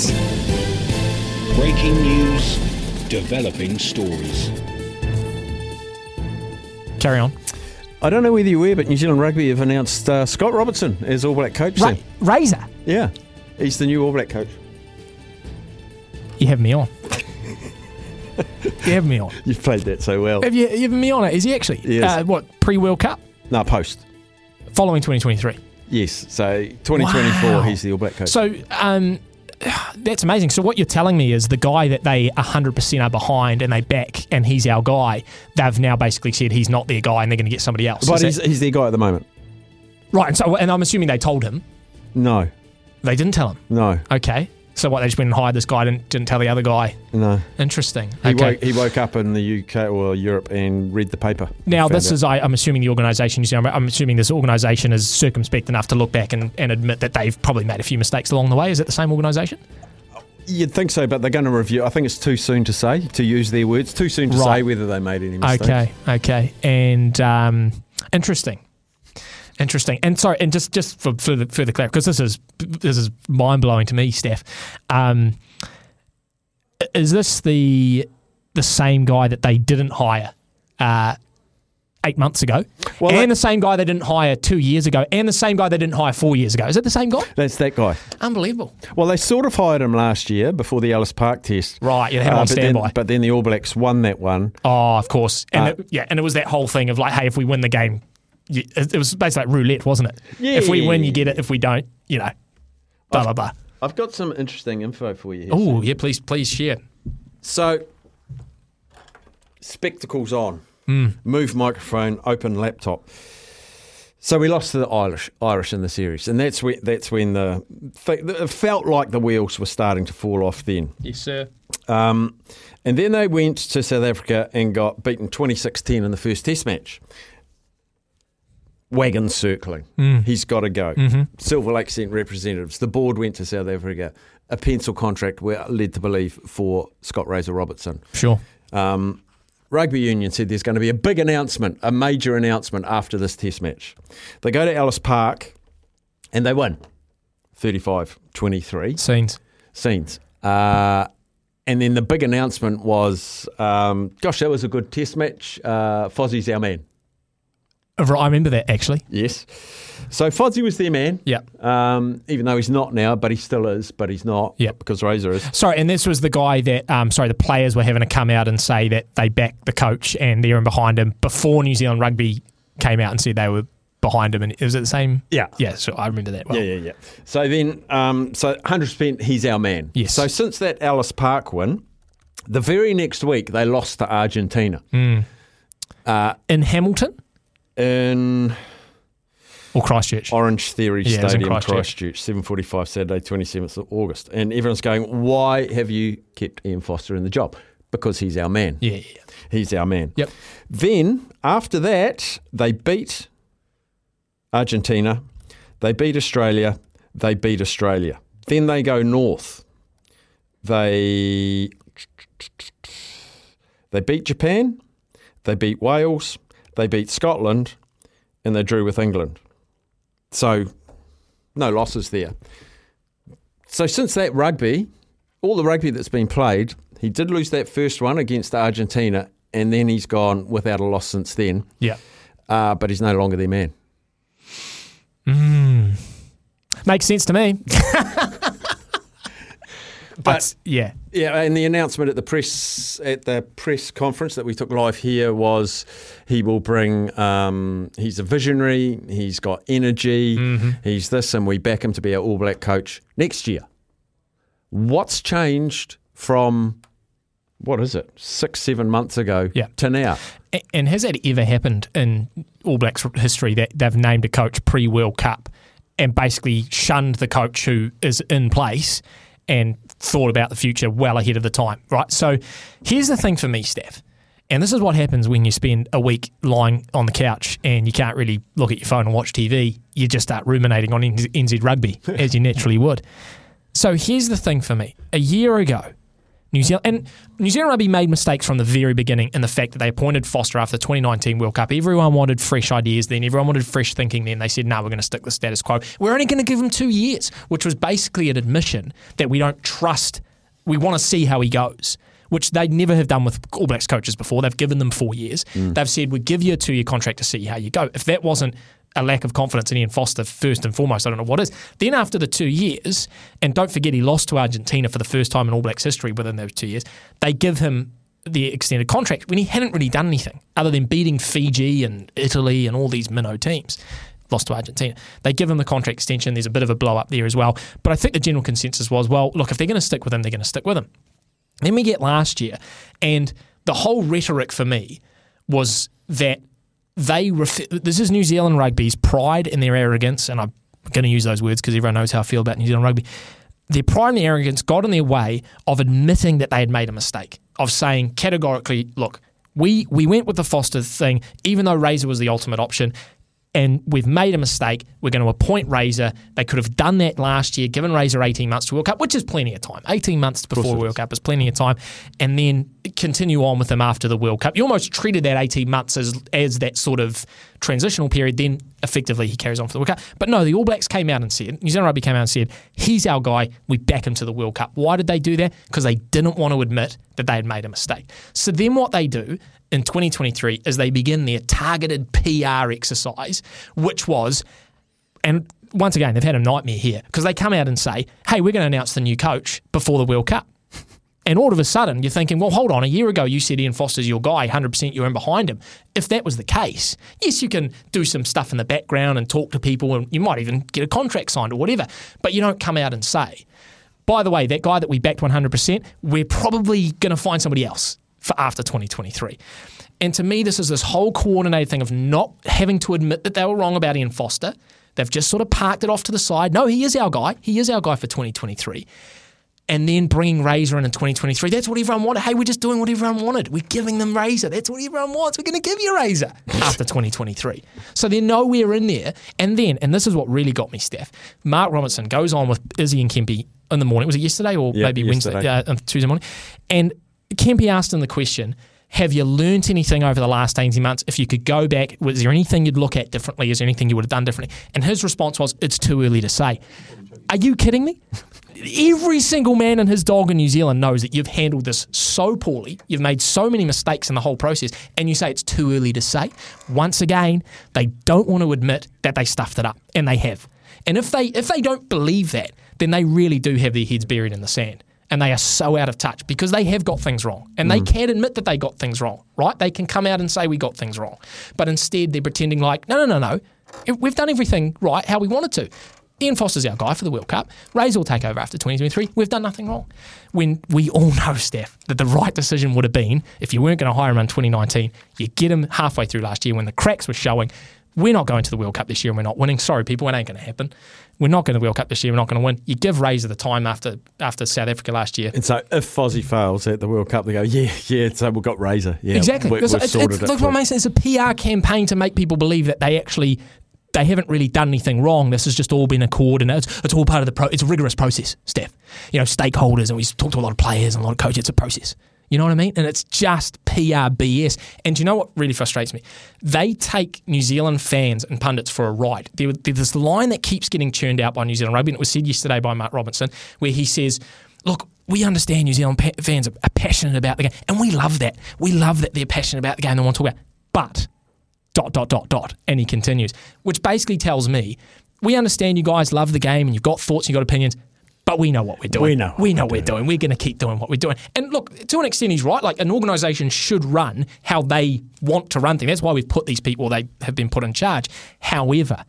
Sports. Breaking news, developing stories. Carry on. I don't know whether you're aware, but New Zealand Rugby have announced uh, Scott Robertson as All Black coach. Ra- Razor, Yeah, he's the new All Black coach. you have me on. you have me on. You've played that so well. Have you, you have me on it? Is he actually? Yes. Uh, what pre World Cup No, post. following 2023? Yes, so 2024, Wow. he's the All Black coach. So um, that's amazing. So what you're telling me is the guy that they 100% are behind and they back, and he's our guy. They've now basically said he's not their guy, and they're going to get somebody else. but he's, that- he's their guy at the moment. right. And so, and I'm assuming they told him. No, They didn't tell him. no, Okay. So what? They just went and hired this guy, didn't, didn't tell the other guy. no. Interesting. He, okay. woke, he woke up in the UK or Europe and read the paper. Now, this out. is, I, I'm assuming, the organisation, you see, I'm, I'm assuming this organisation is circumspect enough to look back and, and admit that they've probably made a few mistakes along the way. Is it the same organisation? You'd think so, but they're going to review. I think it's too soon to say, to use their words. Too soon to say whether they made any mistakes. Okay, okay. And um, interesting. Interesting. And sorry, and just, just for further, further clarity, because this is this is mind blowing to me, Staf. Um, is this the the same guy that they didn't hire uh, eight months ago, Well, and that- the same guy they didn't hire two years ago, and the same guy they didn't hire four years ago? Is it the same guy? That's that guy. Unbelievable. Well, they sort of hired him last year before the Ellis Park test. Right, you had him Uh, on but then- but then the All Blacks won that one. Oh, of course. And Uh, it, yeah, and it was that whole thing of like, hey, if we win the game, you, it it was basically like roulette, wasn't it? Yeah. If we win, you get it. If we don't, you know, blah blah blah. I've got some interesting info for you. Oh yeah, please please share. So, spectacles on, Hmm. move microphone, open laptop. So we lost to the Irish, Irish in the series, and that's when that's when the it felt like the wheels were starting to fall off. Then, Yes, sir. um, and then they went to South Africa and got beaten 26-10 in the first Test match. Wagon circling. He's got to go. Silver Lake sent representatives. The board went to South Africa. A pencil contract were led to believe for Scott Razor Robertson. Sure. Um, Rugby Union said there's going to be a big announcement, a major announcement after this test match. They go to Ellis Park and they win 35 23 Scenes. scenes. Uh, and then the big announcement was um, gosh, that was a good test match. Uh, Fozzie's our man. I remember that actually. Yes. So Fozzie was their man. Yeah. Um, even though he's not now, but he still is, but he's not. Yep. Because Razor is. Sorry, and this was the guy that, um, sorry, the players were having to come out and say that they backed the coach and they're in behind him before New Zealand Rugby came out and said they were behind him. And was it the same? Yeah. Yeah, so I remember that well. Yeah, yeah, yeah. So then, um, so 100% he's our man. Yes. So since that Ellis Park win, the very next week they lost to Argentina In Hamilton in or Christchurch? Orange Theory Yeah, it was in Stadium, Christchurch. Christchurch, 7.45 Saturday, 27th of August. And everyone's going, why have you kept Ian Foster in the job? Because he's our man. Yeah, yeah, yeah. He's our man. Yep. Then, after that, they beat Argentina, they beat Australia, they beat Australia. Then they go north. They they beat Japan, they beat Wales, they beat Scotland, and they drew with England. So, no losses there. So since that rugby, all the rugby that's been played, he did lose that first one against Argentina, and then he's gone without a loss since then. Yeah. Uh, but he's no longer their man. Makes sense to me. but yeah, Yeah, and the announcement at the press at the press conference that we took live here was he will bring. Um, he's a visionary. He's got energy. He's this, and we back him to be our All Black coach next year. What's changed from what is it six seven months ago Yeah. to now? And has that ever happened in All Blacks history that they've named a coach pre World Cup and basically shunned the coach who is in place and thought about the future well ahead of the time, right? So here's the thing for me, Staf. And this is what happens when you spend a week lying on the couch and you can't really look at your phone and watch TV. You just start ruminating on NZ Rugby, as you naturally would. So here's the thing for me. A year ago, New Zealand and New Zealand Rugby made mistakes from the very beginning in the fact that they appointed Foster after the 2019 World Cup. Everyone wanted fresh ideas then. Everyone wanted fresh thinking then. They said, no, we're going to stick the status quo. We're only going to give him two years, which was basically an admission that we don't trust. We want to see how he goes. Which they never have done with All Blacks coaches before. They've given them four years. Mm. They've said, we give you a two year contract to see how you go. If that wasn't a lack of confidence in Ian Foster first and foremost. I don't know what is. Then after the two years, and don't forget he lost to Argentina for the first time in All Blacks history within those two years. They give him the extended contract when he hadn't really done anything other than beating Fiji and Italy and all these minnow teams. Lost to Argentina. They give him the contract extension. There's a bit of a blow up there as well. But I think the general consensus was, well, look, if they're going to stick with him, they're going to stick with him. Then we get last year, and the whole rhetoric for me was that they ref- this is New Zealand rugby's pride and their arrogance, and I'm going to use those words because everyone knows how I feel about New Zealand rugby. Their pride and their arrogance got in their way of admitting that they had made a mistake, of saying categorically, look, we we went with the Foster thing, even though Razor was the ultimate option and we've made a mistake. We're going to appoint Razor. They could have done that last year, given Razor 18 months to World Cup, which is plenty of time. 18 months before World Cup is plenty of time, and then continue on with them after the World Cup. You almost treated that 18 months as as that sort of transitional period. Then effectively he carries on for the World Cup. But no, the All Blacks came out and said, New Zealand Rugby came out and said, he's our guy. We back him to the World Cup. Why did they do that? Because they didn't want to admit that they had made a mistake. So then what they do in 2023 is they begin their targeted PR exercise, which was, and once again, they've had a nightmare here because they come out and say, hey, we're going to announce the new coach before the World Cup. And all of a sudden, you're thinking, well, hold on. A year ago, you said Ian Foster's your guy, 100% you're in behind him. If that was the case, yes, you can do some stuff in the background and talk to people, and you might even get a contract signed or whatever. But you don't come out and say, by the way, that guy that we backed 100%, we're probably going to find somebody else for after 2023. And to me, this is this whole coordinated thing of not having to admit that they were wrong about Ian Foster. They've just sort of parked it off to the side. No, he is our guy. He is our guy for 2023. And then bringing Razor in in 2023. That's what everyone wanted. Hey, we're just doing what everyone wanted. We're giving them Razor. That's what everyone wants. We're going to give you Razor after 2023. So they're nowhere in there. And then, and this is what really got me, Staf, Mark Robinson goes on with Izzy and Kempe in the morning. Was it yesterday or Yeah, maybe yesterday. Wednesday, uh, Tuesday morning? And Kempe asked him the question, have you learnt anything over the last 18 months? If you could go back, was there anything you'd look at differently? Is there anything you would have done differently? And his response was, it's too early to say. Are you kidding me? Every single man and his dog in New Zealand knows that you've handled this so poorly. You've made so many mistakes in the whole process, and you say it's too early to say. Once again, they don't want to admit that they stuffed it up, and they have. And if they if they don't believe that, then they really do have their heads buried in the sand. And they are so out of touch because they have got things wrong. And they mm. can't admit that they got things wrong, right? They can come out and say we got things wrong. But instead they're pretending like, no, no, no, no. We've done everything right how we wanted to. Ian Foster's our guy for the World Cup. Razor will take over after 2023. We've done nothing wrong. When we all know, Staf, that the right decision would have been if you weren't going to hire him in 2019, you get him halfway through last year when the cracks were showing. We're not going to the World Cup this year and we're not winning. Sorry, people, it ain't going to happen. We're not going to the World Cup this year. We're not going to win. You give Razor the time after after South Africa last year. And so if Fozzie fails at the World Cup, they go, yeah, yeah, so we've got Razor. Yeah, Exactly. We, It's- it's, it's, it. look what I mean. It's a PR campaign to make people believe that they actually they haven't really done anything wrong. This has just all been a coordinate. It's, it's all part of the pro. It's a rigorous process, Staf. You know, stakeholders, and we talked to a lot of players and a lot of coaches. It's a process. You know what I mean? And it's just PR BS. And do you know what really frustrates me? They take New Zealand fans and pundits for a ride. There, there's this line that keeps getting churned out by New Zealand Rugby, and it was said yesterday by Mark Robinson, where he says, Look, we understand New Zealand pa- fans are, are passionate about the game, and we love that. We love that they're passionate about the game and want to talk about. But dot dot dot dot and he continues which basically tells me we understand you guys love the game and you've got thoughts and you've got opinions but we know what we're doing We know what we know we're what we're doing we're going to keep doing what we're doing and look to an extent he's right like an organization should run how they want to run things that's why we've put these people they have been put in charge however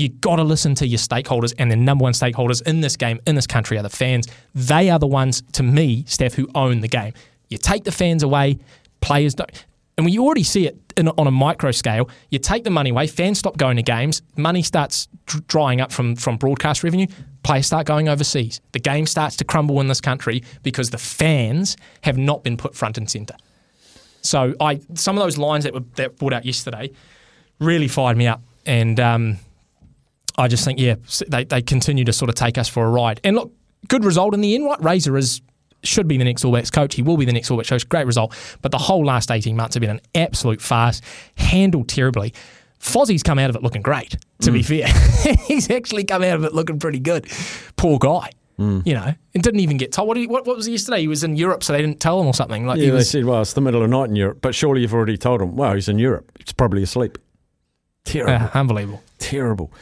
you got to listen to your stakeholders, and the number one stakeholders in this game, in this country, are the fans. They are the ones, to me, Staf, who own the game. You take the fans away, players don't. And we already see it in, on a micro scale. You take the money away, fans stop going to games, money starts dr- drying up from, from broadcast revenue, players start going overseas. The game starts to crumble in this country because the fans have not been put front and centre. So I some of those lines that were that brought out yesterday really fired me up, and um, I just think yeah, they they continue to sort of take us for a ride. And look, good result in the end. Right, Razor is should be the next All Blacks coach. He will be the next All Blacks coach. Great result. But the whole last 18 months have been an absolute farce, handled terribly. Fozzie's come out of it looking great, to be fair. He's actually come out of it looking pretty good. Poor guy. You know, and didn't even get told. What, he, what, what was he yesterday? He was in Europe, so they didn't tell him or something. Like he Yeah, they said, well, it's the middle of the night in Europe. But surely you've already told him, well, he's in Europe. He's probably asleep. Terrible. uh, unbelievable. Terrible.